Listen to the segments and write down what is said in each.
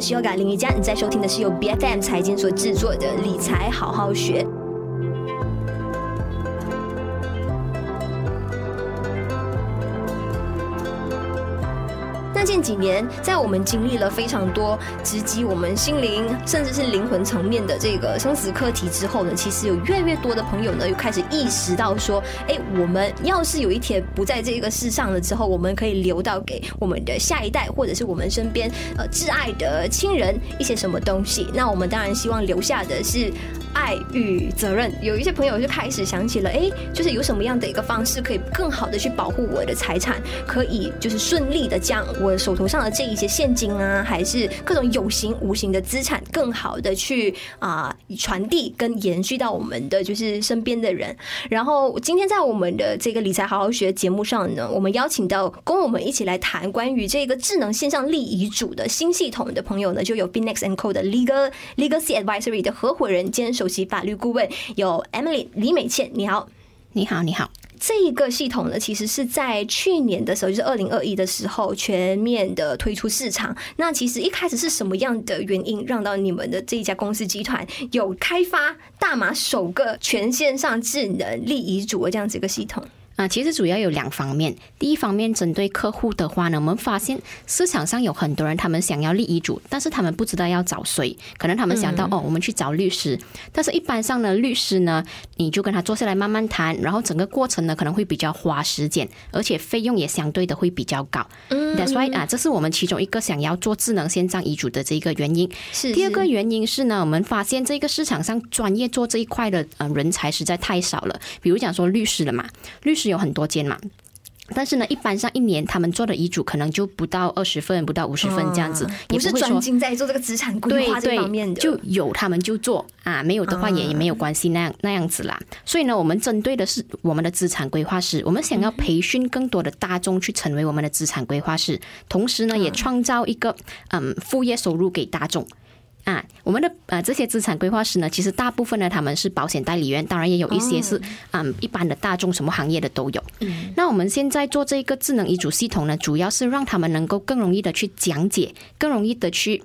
我是由林宜家，你在收听的是由 BFM 财经所制作的理财好好学。几年，在我们经历了非常多直击我们心灵，甚至是灵魂层面的这个生死课题之后呢，其实有越来越多的朋友呢，又开始意识到说，哎，我们要是有一天不在这个世上了之后，我们可以留到给我们的下一代，或者是我们身边呃挚爱的亲人一些什么东西。那我们当然希望留下的是爱与责任。有一些朋友就开始想起了，哎，就是有什么样的一个方式可以更好的去保护我的财产，可以就是顺利的将我。手头上的这一些现金啊，还是各种有形无形的资产，更好的去啊传递跟延续到我们的就是身边的人。然后今天在我们的这个理财好好学节目上呢，我们邀请到跟我们一起来谈关于这个智能线上立遗嘱的新系统的朋友呢，就有 BNX and Co 的 Legal Legacy Advisory 的合伙人兼首席法律顾问有 Emily 李美倩。你好，你好，你好。这一个系统呢，其实是在去年的时候，就是二零二一的时候，全面的推出市场。那其实一开始是什么样的原因，让到你们的这一家公司集团有开发大马首个全线上智能立遗嘱的这样子一个系统？啊，其实主要有两方面。第一方面，针对客户的话呢，我们发现市场上有很多人，他们想要立遗嘱，但是他们不知道要找谁。可能他们想到、嗯、哦，我们去找律师。但是一般上呢，律师呢，你就跟他坐下来慢慢谈，然后整个过程呢，可能会比较花时间，而且费用也相对的会比较高。嗯，That's why 啊，这是我们其中一个想要做智能线上遗嘱的这一个原因。是，是。第二个原因是呢，我们发现这个市场上专业做这一块的呃人才实在太少了。比如讲说律师了嘛，律师。有很多间嘛，但是呢，一般上一年他们做的遗嘱可能就不到二十份，不到五十份这样子，嗯、也不是专精在做这个资产规划这方面的，就有他们就做啊，没有的话也也没有关系那样那样子啦。所以呢，我们针对的是我们的资产规划师，我们想要培训更多的大众去成为我们的资产规划师，同时呢，也创造一个嗯副业收入给大众。啊，我们的呃这些资产规划师呢，其实大部分呢他们是保险代理员，当然也有一些是嗯一般的大众，什么行业的都有。那我们现在做这个智能遗嘱系统呢，主要是让他们能够更容易的去讲解，更容易的去。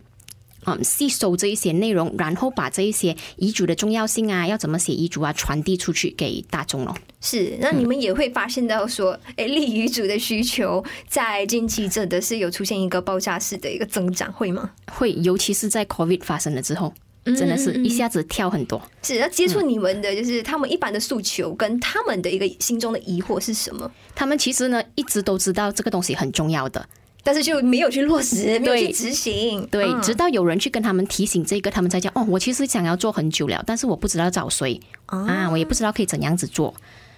嗯，吸收这一些内容，然后把这一些遗嘱的重要性啊，要怎么写遗嘱啊，传递出去给大众咯。是，那你们也会发现到说，哎、嗯，立遗嘱的需求在近期真的是有出现一个爆炸式的一个增长，会吗？会，尤其是在 COVID 发生了之后，真的是一下子跳很多。是要接触你们的，就是他们一般的诉求跟他们的一个心中的疑惑是什么？他们其实呢，一直都知道这个东西很重要的。但是就没有去落实，没有去执行。对，直到有人去跟他们提醒这个，他们才讲哦，我其实想要做很久了，但是我不知道找谁啊，我也不知道可以怎样子做。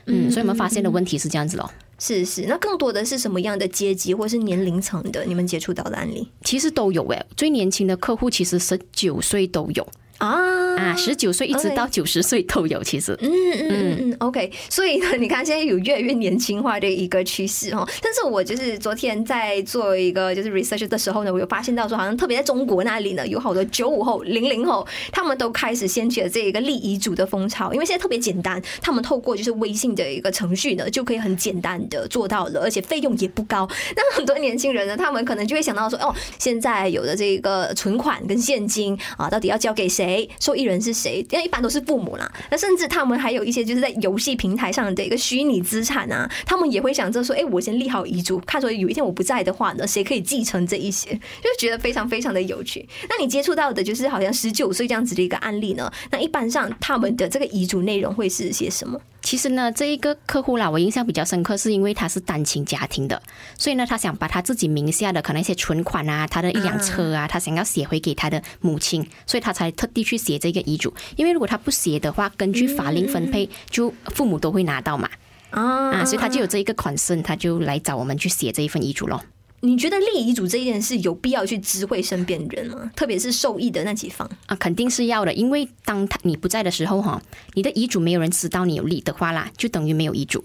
嗯，所以我们发现的问题是这样子咯。是是，那更多的是什么样的阶级或是年龄层的？你们接触到的案例其实都有诶，最年轻的客户其实十九岁都有。啊啊，十九岁一直到九十岁都有，其实，嗯嗯嗯，OK，所以呢，你看现在有越来越年轻化的一个趋势哈。但是我就是昨天在做一个就是 research 的时候呢，我有发现到说，好像特别在中国那里呢，有好多九五后、零零后，他们都开始掀起了这一个立遗嘱的风潮，因为现在特别简单，他们透过就是微信的一个程序呢，就可以很简单的做到了，而且费用也不高。那很多年轻人呢，他们可能就会想到说，哦，现在有的这个存款跟现金啊，到底要交给谁？谁受益人是谁？因为一般都是父母啦。那甚至他们还有一些就是在游戏平台上的一个虚拟资产啊，他们也会想着说：“哎，我先立好遗嘱，看说有一天我不在的话呢，谁可以继承这一些？”就觉得非常非常的有趣。那你接触到的就是好像十九岁这样子的一个案例呢？那一般上他们的这个遗嘱内容会是些什么？其实呢，这一个客户啦，我印象比较深刻，是因为他是单亲家庭的，所以呢，他想把他自己名下的可能一些存款啊，他的一辆车啊，他想要写回给他的母亲，所以他才特地去写这个遗嘱。因为如果他不写的话，根据法令分配，就父母都会拿到嘛。啊，所以他就有这一个 concern，他就来找我们去写这一份遗嘱咯。你觉得立遗嘱这一件事有必要去知会身边人吗？特别是受益的那几方啊，肯定是要的。因为当他你不在的时候，哈，你的遗嘱没有人知道你有立的话啦，就等于没有遗嘱。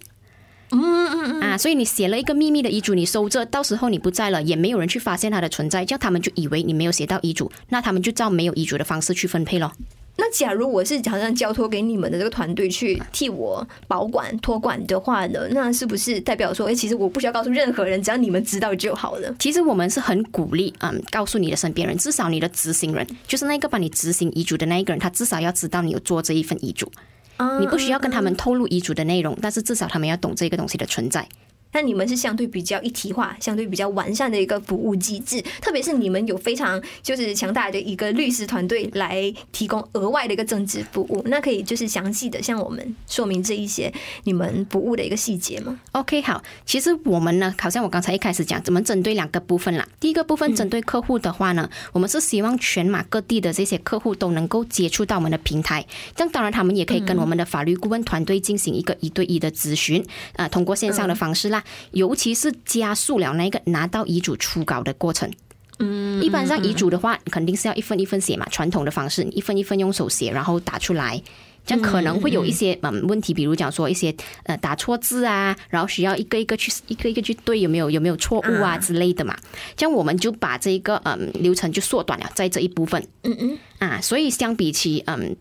嗯嗯嗯啊，所以你写了一个秘密的遗嘱，你收着，到时候你不在了，也没有人去发现它的存在，叫他们就以为你没有写到遗嘱，那他们就照没有遗嘱的方式去分配咯。那假如我是好像交托给你们的这个团队去替我保管托管的话呢，那是不是代表说，哎，其实我不需要告诉任何人，只要你们知道就好了？其实我们是很鼓励，嗯，告诉你的身边人，至少你的执行人，就是那个帮你执行遗嘱的那一个人，他至少要知道你有做这一份遗嘱。你不需要跟他们透露遗嘱的内容，但是至少他们要懂这个东西的存在。那你们是相对比较一体化、相对比较完善的一个服务机制，特别是你们有非常就是强大的一个律师团队来提供额外的一个增值服务。那可以就是详细的向我们说明这一些你们服务的一个细节吗？OK，好，其实我们呢，好像我刚才一开始讲，怎么针对两个部分啦。第一个部分针对客户的话呢，我们是希望全马各地的这些客户都能够接触到我们的平台。这样当然他们也可以跟我们的法律顾问团队进行一个一对一的咨询啊，通过线上的方式啦。尤其是加速了那个拿到遗嘱初稿的过程。嗯，一般上遗嘱的话，肯定是要一份一份写嘛，传统的方式，一份一份用手写，然后打出来，这样可能会有一些嗯问题，比如讲说一些呃打错字啊，然后需要一个一个去一个一个去对有没有有没有错误啊之类的嘛。这样我们就把这个嗯流程就缩短了，在这一部分。嗯嗯啊，所以相比起嗯。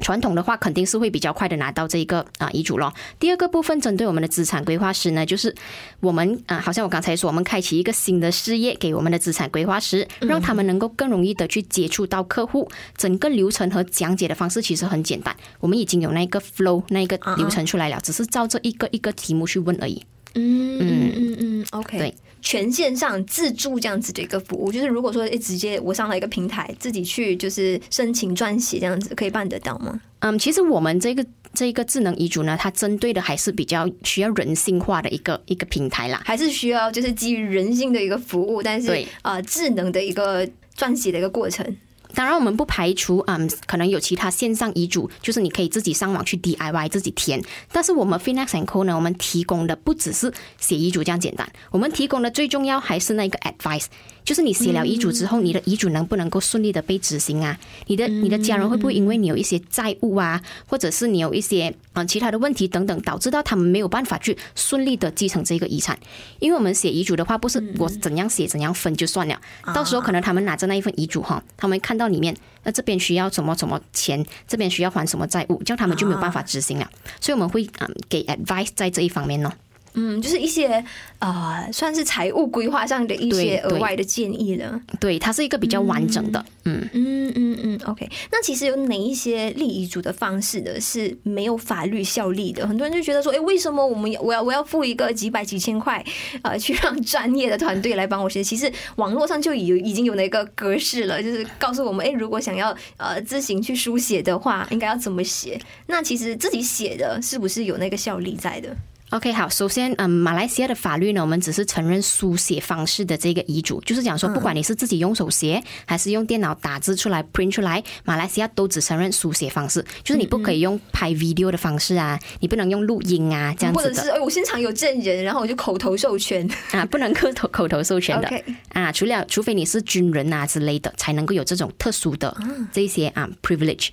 传统的话肯定是会比较快的拿到这一个啊遗嘱咯。第二个部分针对我们的资产规划师呢，就是我们啊，好像我刚才说，我们开启一个新的事业给我们的资产规划师，让他们能够更容易的去接触到客户。整个流程和讲解的方式其实很简单，我们已经有那个 flow 那个流程出来了，只是照着一个一个题目去问而已。嗯嗯嗯嗯，OK，对。全线上自助这样子的一个服务，就是如果说诶直接我上了一个平台，自己去就是申请撰写这样子，可以办得到吗？嗯，其实我们这个这一个智能遗嘱呢，它针对的还是比较需要人性化的一个一个平台啦，还是需要就是基于人性的一个服务，但是啊、呃，智能的一个撰写的一个过程。当然，我们不排除，嗯，可能有其他线上遗嘱，就是你可以自己上网去 DIY 自己填。但是我们 Finax & Co 呢，我们提供的不只是写遗嘱这样简单，我们提供的最重要还是那个 advice。就是你写了遗嘱之后，你的遗嘱能不能够顺利的被执行啊？你的你的家人会不会因为你有一些债务啊，或者是你有一些嗯其他的问题等等，导致到他们没有办法去顺利的继承这个遗产？因为我们写遗嘱的话，不是我怎样写怎样分就算了，到时候可能他们拿着那一份遗嘱哈，他们看到里面，那这边需要什么什么钱，这边需要还什么债务，这样他们就没有办法执行了。所以我们会嗯给 advice 在这一方面呢。嗯，就是一些呃，算是财务规划上的一些额外的建议了。对，它是一个比较完整的。嗯嗯嗯嗯。OK，那其实有哪一些立遗嘱的方式呢？是没有法律效力的？很多人就觉得说，哎，为什么我们我要我要付一个几百几千块，呃，去让专业的团队来帮我写？其实网络上就有已经有那个格式了，就是告诉我们，哎，如果想要呃自行去书写的话，应该要怎么写？那其实自己写的是不是有那个效力在的？OK，好，首先，嗯，马来西亚的法律呢，我们只是承认书写方式的这个遗嘱，就是讲说，不管你是自己用手写，还是用电脑打字出来 print 出来，马来西亚都只承认书写方式，就是你不可以用拍 video 的方式啊，你不能用录音啊，这样子的。或者是，哎，我现场有证人，然后我就口头授权 啊，不能口头口头授权的啊，除了除非你是军人啊之类的，才能够有这种特殊的这些啊 privilege。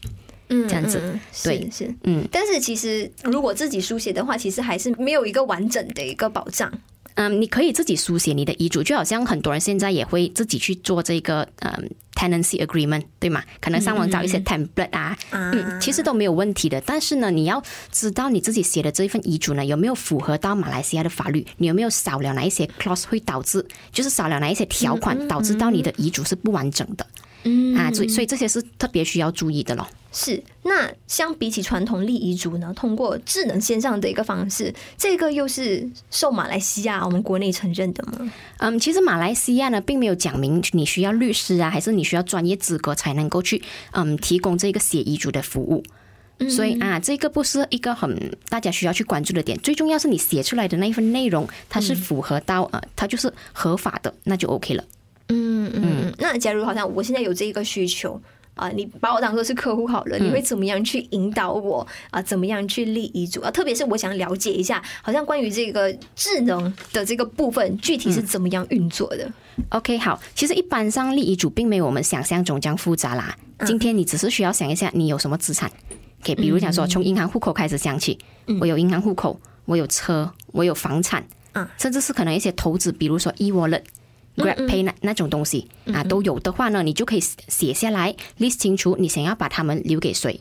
嗯，这样子，嗯、对，是，嗯，但是其实如果自己书写的话，其实还是没有一个完整的一个保障。嗯，你可以自己书写你的遗嘱，就好像很多人现在也会自己去做这个嗯 tenancy agreement，对吗？可能上网找一些 template 啊，嗯，嗯，其实都没有问题的。但是呢，你要知道你自己写的这一份遗嘱呢，有没有符合到马来西亚的法律？你有没有少了哪一些 clause 会导致，就是少了哪一些条款导致到你的遗嘱是不完整的？嗯啊，所以所以这些是特别需要注意的咯。是，那相比起传统立遗嘱呢，通过智能线上的一个方式，这个又是受马来西亚我们国内承认的吗？嗯，其实马来西亚呢，并没有讲明你需要律师啊，还是你需要专业资格才能够去嗯提供这个写遗嘱的服务。嗯、所以啊，这个不是一个很大家需要去关注的点，最重要是你写出来的那一份内容，它是符合到呃，它就是合法的，那就 OK 了。嗯那假如好像我现在有这一个需求啊，你把我当做是客户好了，你会怎么样去引导我啊？怎么样去立遗嘱啊？特别是我想了解一下，好像关于这个智能的这个部分，具体是怎么样运作的？嗯，OK，好，其实一般上立遗嘱并没有我们想象中这样复杂啦。今天你只是需要想一下，你有什么资产？可以比如讲说，从银行户口开始想起，我有银行户口，我有车，我有房产，嗯甚至是可能一些投资，比如说 e-wallet。Grab Pay 那那种东西啊都有的话呢，你就可以写下来 list 清楚，你想要把它们留给谁。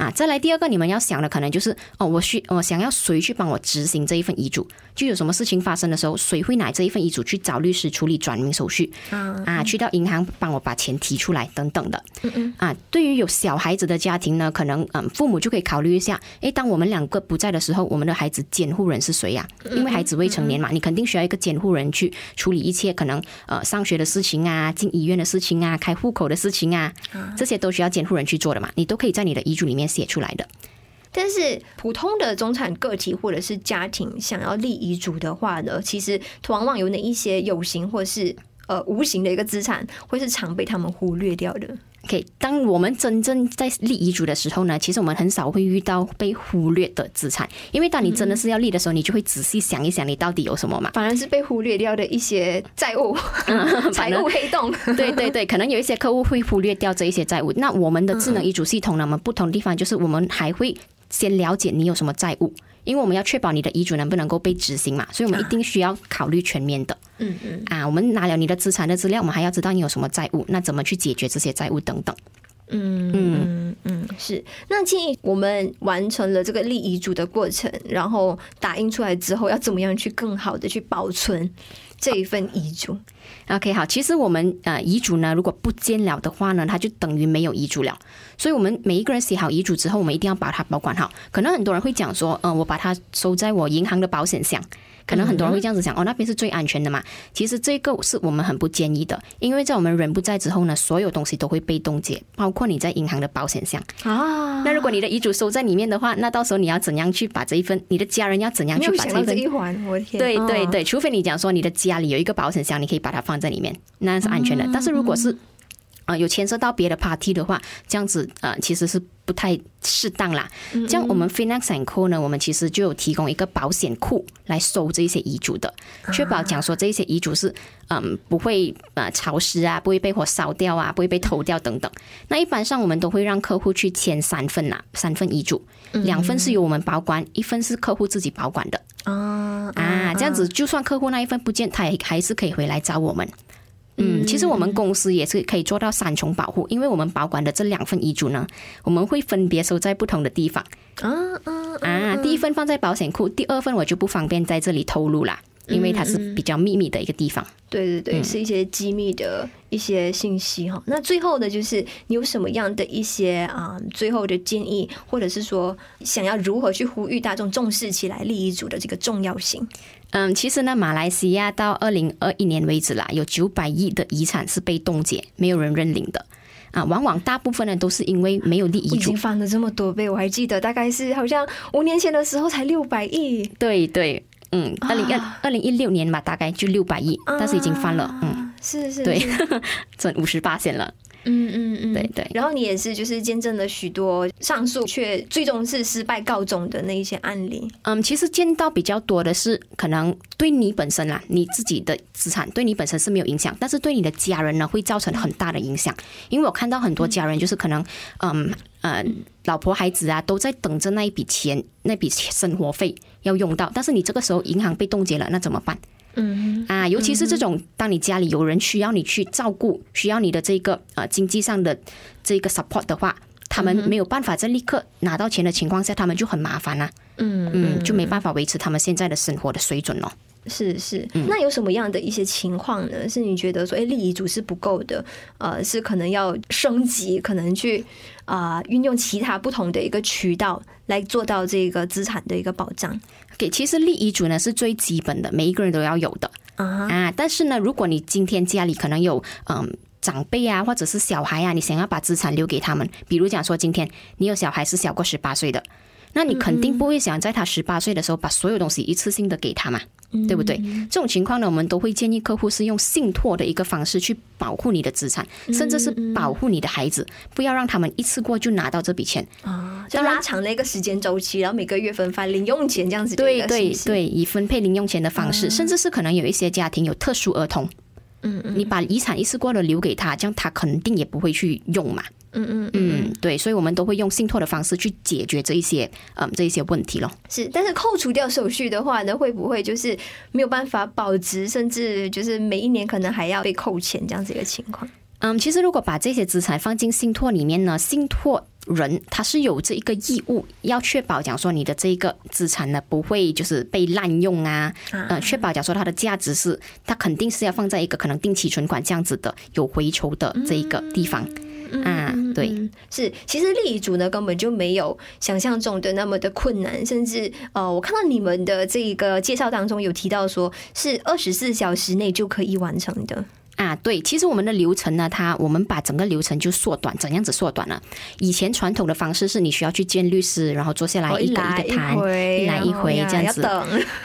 啊，再来第二个，你们要想的可能就是哦，我需我想要谁去帮我执行这一份遗嘱？就有什么事情发生的时候，谁会拿这一份遗嘱去找律师处理转名手续？啊，啊，去到银行帮我把钱提出来等等的。嗯嗯。啊，对于有小孩子的家庭呢，可能嗯，父母就可以考虑一下，诶，当我们两个不在的时候，我们的孩子监护人是谁呀？因为孩子未成年嘛，你肯定需要一个监护人去处理一切可能呃上学的事情啊、进医院的事情啊、开户口的事情啊，这些都需要监护人去做的嘛，你都可以在你的遗嘱里面。写出来的，但是普通的中产个体或者是家庭想要立遗嘱的话呢，其实往往有哪一些有形或是呃无形的一个资产，会是常被他们忽略掉的。OK，当我们真正在立遗嘱的时候呢，其实我们很少会遇到被忽略的资产，因为当你真的是要立的时候，你就会仔细想一想，你到底有什么嘛？反而是被忽略掉的一些 债务、财务黑洞。对对对，可能有一些客户会忽略掉这一些债务。那我们的智能遗嘱系统呢，我们不同的地方就是我们还会先了解你有什么债务。因为我们要确保你的遗嘱能不能够被执行嘛，所以我们一定需要考虑全面的。嗯嗯。啊，我们拿了你的资产的资料，我们还要知道你有什么债务，那怎么去解决这些债务等等。嗯嗯嗯，是。那建议我们完成了这个立遗嘱的过程，然后打印出来之后，要怎么样去更好的去保存这一份遗嘱？OK，好。其实我们呃遗嘱呢，如果不见了的话呢，它就等于没有遗嘱了。所以，我们每一个人写好遗嘱之后，我们一定要把它保管好。可能很多人会讲说，嗯、我把它收在我银行的保险箱。可能很多人会这样子想，哦，那边是最安全的嘛。其实这个是我们很不建议的，因为在我们人不在之后呢，所有东西都会被冻结，包括你在银行的保险箱啊。那如果你的遗嘱收在里面的话，那到时候你要怎样去把这一份，你的家人要怎样去把这一份？一环，我的天！对对对，除非你讲说你的家里有一个保险箱，你可以把它放在里面，那是安全的。但是如果是啊，有牵涉到别的 party 的话，这样子呃，其实是不太适当啦。这样我们 Finax & Co 呢，我们其实就有提供一个保险库来收这些遗嘱的，确保讲说这些遗嘱是嗯不会呃潮湿啊，不会被火烧掉啊，不会被偷掉等等。那一般上我们都会让客户去签三份呐，三份遗嘱，两份是由我们保管，一份是客户自己保管的。啊啊，这样子就算客户那一份不见，他也还是可以回来找我们。嗯，其实我们公司也是可以做到三重保护，因为我们保管的这两份遗嘱呢，我们会分别收在不同的地方。啊啊啊！第一份放在保险库，第二份我就不方便在这里透露啦，因为它是比较秘密的一个地方。对对对，是一些机密的一些信息哈。那最后的就是你有什么样的一些啊，最后的建议，或者是说想要如何去呼吁大众重视起来立遗嘱的这个重要性？嗯，其实呢，马来西亚到二零二一年为止啦，有九百亿的遗产是被冻结，没有人认领的。啊，往往大部分呢都是因为没有立遗嘱。已经翻了这么多倍，我还记得大概是好像五年前的时候才六百亿。对对，嗯，二零二二零一六年嘛，大概就六百亿，但是已经翻了，嗯，是是，是，对，整 五十八线了。嗯嗯嗯，对对，然后你也是就是见证了许多上诉却最终是失败告终的那一些案例。嗯，其实见到比较多的是，可能对你本身啦，你自己的资产对你本身是没有影响，但是对你的家人呢会造成很大的影响。因为我看到很多家人就是可能，嗯呃，老婆孩子啊都在等着那一笔钱，那笔生活费要用到，但是你这个时候银行被冻结了，那怎么办？嗯啊，尤其是这种，当你家里有人需要你去照顾，需要你的这个呃经济上的这个 support 的话，他们没有办法在立刻拿到钱的情况下，他们就很麻烦啊。嗯嗯，就没办法维持他们现在的生活的水准了。是是，那有什么样的一些情况呢？是你觉得说，哎，立遗嘱是不够的，呃，是可能要升级，可能去啊、呃、运用其他不同的一个渠道来做到这个资产的一个保障？给，其实立遗嘱呢是最基本的，每一个人都要有的啊。啊，但是呢，如果你今天家里可能有嗯长辈啊，或者是小孩啊，你想要把资产留给他们，比如讲说今天你有小孩是小过十八岁的，那你肯定不会想在他十八岁的时候把所有东西一次性的给他嘛。对不对？这种情况呢，我们都会建议客户是用信托的一个方式去保护你的资产，甚至是保护你的孩子，不要让他们一次过就拿到这笔钱。啊，就拉长那个时间周期，然后每个月分发零用钱这样子。对对对，以分配零用钱的方式，甚至是可能有一些家庭有特殊儿童嗯嗯，你把遗产一次过的留给他，这样他肯定也不会去用嘛。嗯嗯。嗯，对，所以我们都会用信托的方式去解决这一些嗯这一些问题咯。是，但是扣除掉手续的话呢，会不会就是没有办法保值，甚至就是每一年可能还要被扣钱这样子一个情况？嗯，其实如果把这些资产放进信托里面呢，信托人他是有这一个义务，要确保讲说你的这个资产呢不会就是被滥用啊，呃，确保讲说它的价值是，它肯定是要放在一个可能定期存款这样子的有回酬的这一个地方。啊，对，是，其实立遗嘱呢根本就没有想象中的那么的困难，甚至呃，我看到你们的这个介绍当中有提到说是二十四小时内就可以完成的。啊，对，其实我们的流程呢，它我们把整个流程就缩短，怎样子缩短了？以前传统的方式是你需要去见律师，然后坐下来一个一个谈，一来一回这样子。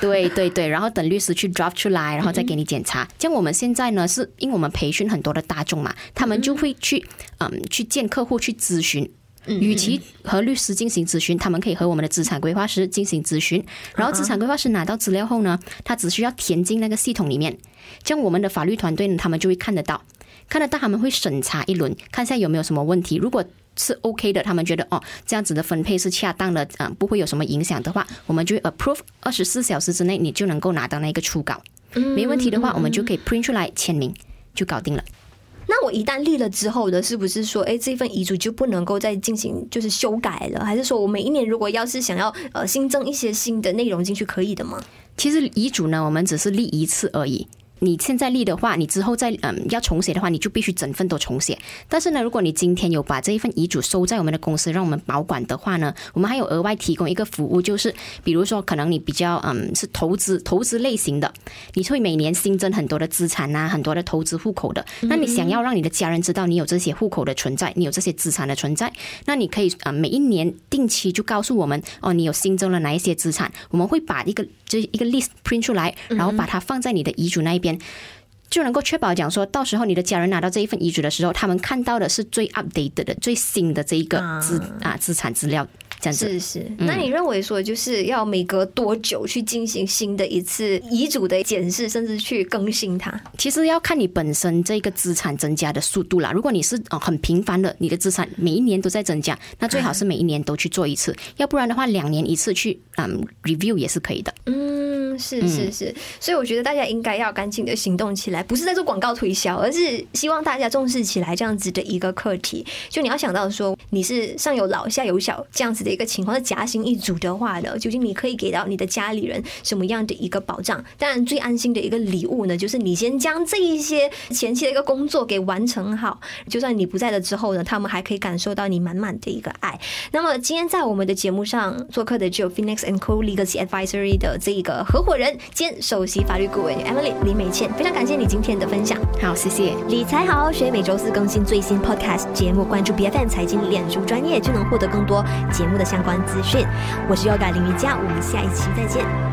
对对对，然后等律师去 draft 出来，然后再给你检查。像我们现在呢，是因为我们培训很多的大众嘛，他们就会去嗯去见客户去咨询。与其和律师进行咨询，他们可以和我们的资产规划师进行咨询。然后资产规划师拿到资料后呢，他只需要填进那个系统里面，这样我们的法律团队呢，他们就会看得到，看得到他们会审查一轮，看一下有没有什么问题。如果是 OK 的，他们觉得哦这样子的分配是恰当的，嗯，不会有什么影响的话，我们就会 approve。二十四小时之内你就能够拿到那个初稿，没问题的话，我们就可以 print 出来签名就搞定了。那我一旦立了之后的，是不是说，哎，这份遗嘱就不能够再进行就是修改了？还是说我每一年如果要是想要呃新增一些新的内容进去，可以的吗？其实遗嘱呢，我们只是立一次而已。你现在立的话，你之后再嗯要重写的话，你就必须整份都重写。但是呢，如果你今天有把这一份遗嘱收在我们的公司，让我们保管的话呢，我们还有额外提供一个服务，就是比如说可能你比较嗯是投资投资类型的，你会每年新增很多的资产啊，很多的投资户口的。那你想要让你的家人知道你有这些户口的存在，你有这些资产的存在，那你可以啊每一年定期就告诉我们哦，你有新增了哪一些资产，我们会把一个这一个 list print 出来，然后把它放在你的遗嘱那一边。就能够确保讲说，到时候你的家人拿到这一份遗嘱的时候，他们看到的是最 updated 的、最新的这一个资啊资产资料。这样子是是，那你认为说就是要每隔多久去进行新的一次遗嘱的检视，甚至去更新它？其实要看你本身这个资产增加的速度啦。如果你是呃很频繁的，你的资产每一年都在增加，那最好是每一年都去做一次。嗯、要不然的话，两年一次去嗯 review 也是可以的。嗯，是是是。嗯、所以我觉得大家应该要赶紧的行动起来，不是在做广告推销，而是希望大家重视起来这样子的一个课题。就你要想到说，你是上有老下有小这样子的一个情况，是夹心一组的话呢，究竟你可以给到你的家里人什么样的一个保障？当然，最安心的一个礼物呢，就是你先将这一些前期的一个工作给完成好，就算你不在了之后呢，他们还可以感受到你满满的一个爱。那么今天在我们的节目上做客的只有 Phoenix and Co Legacy Advisory 的这一个合伙人兼首席法律顾问 Emily 李美倩，非常感谢你今天的分享。好，谢谢。理财好好学，每周四更新最新 Podcast 节目，关注 BFM 财经脸书专业就能获得更多节目的相关资讯，我是 Yoga 林瑜伽，我们下一期再见。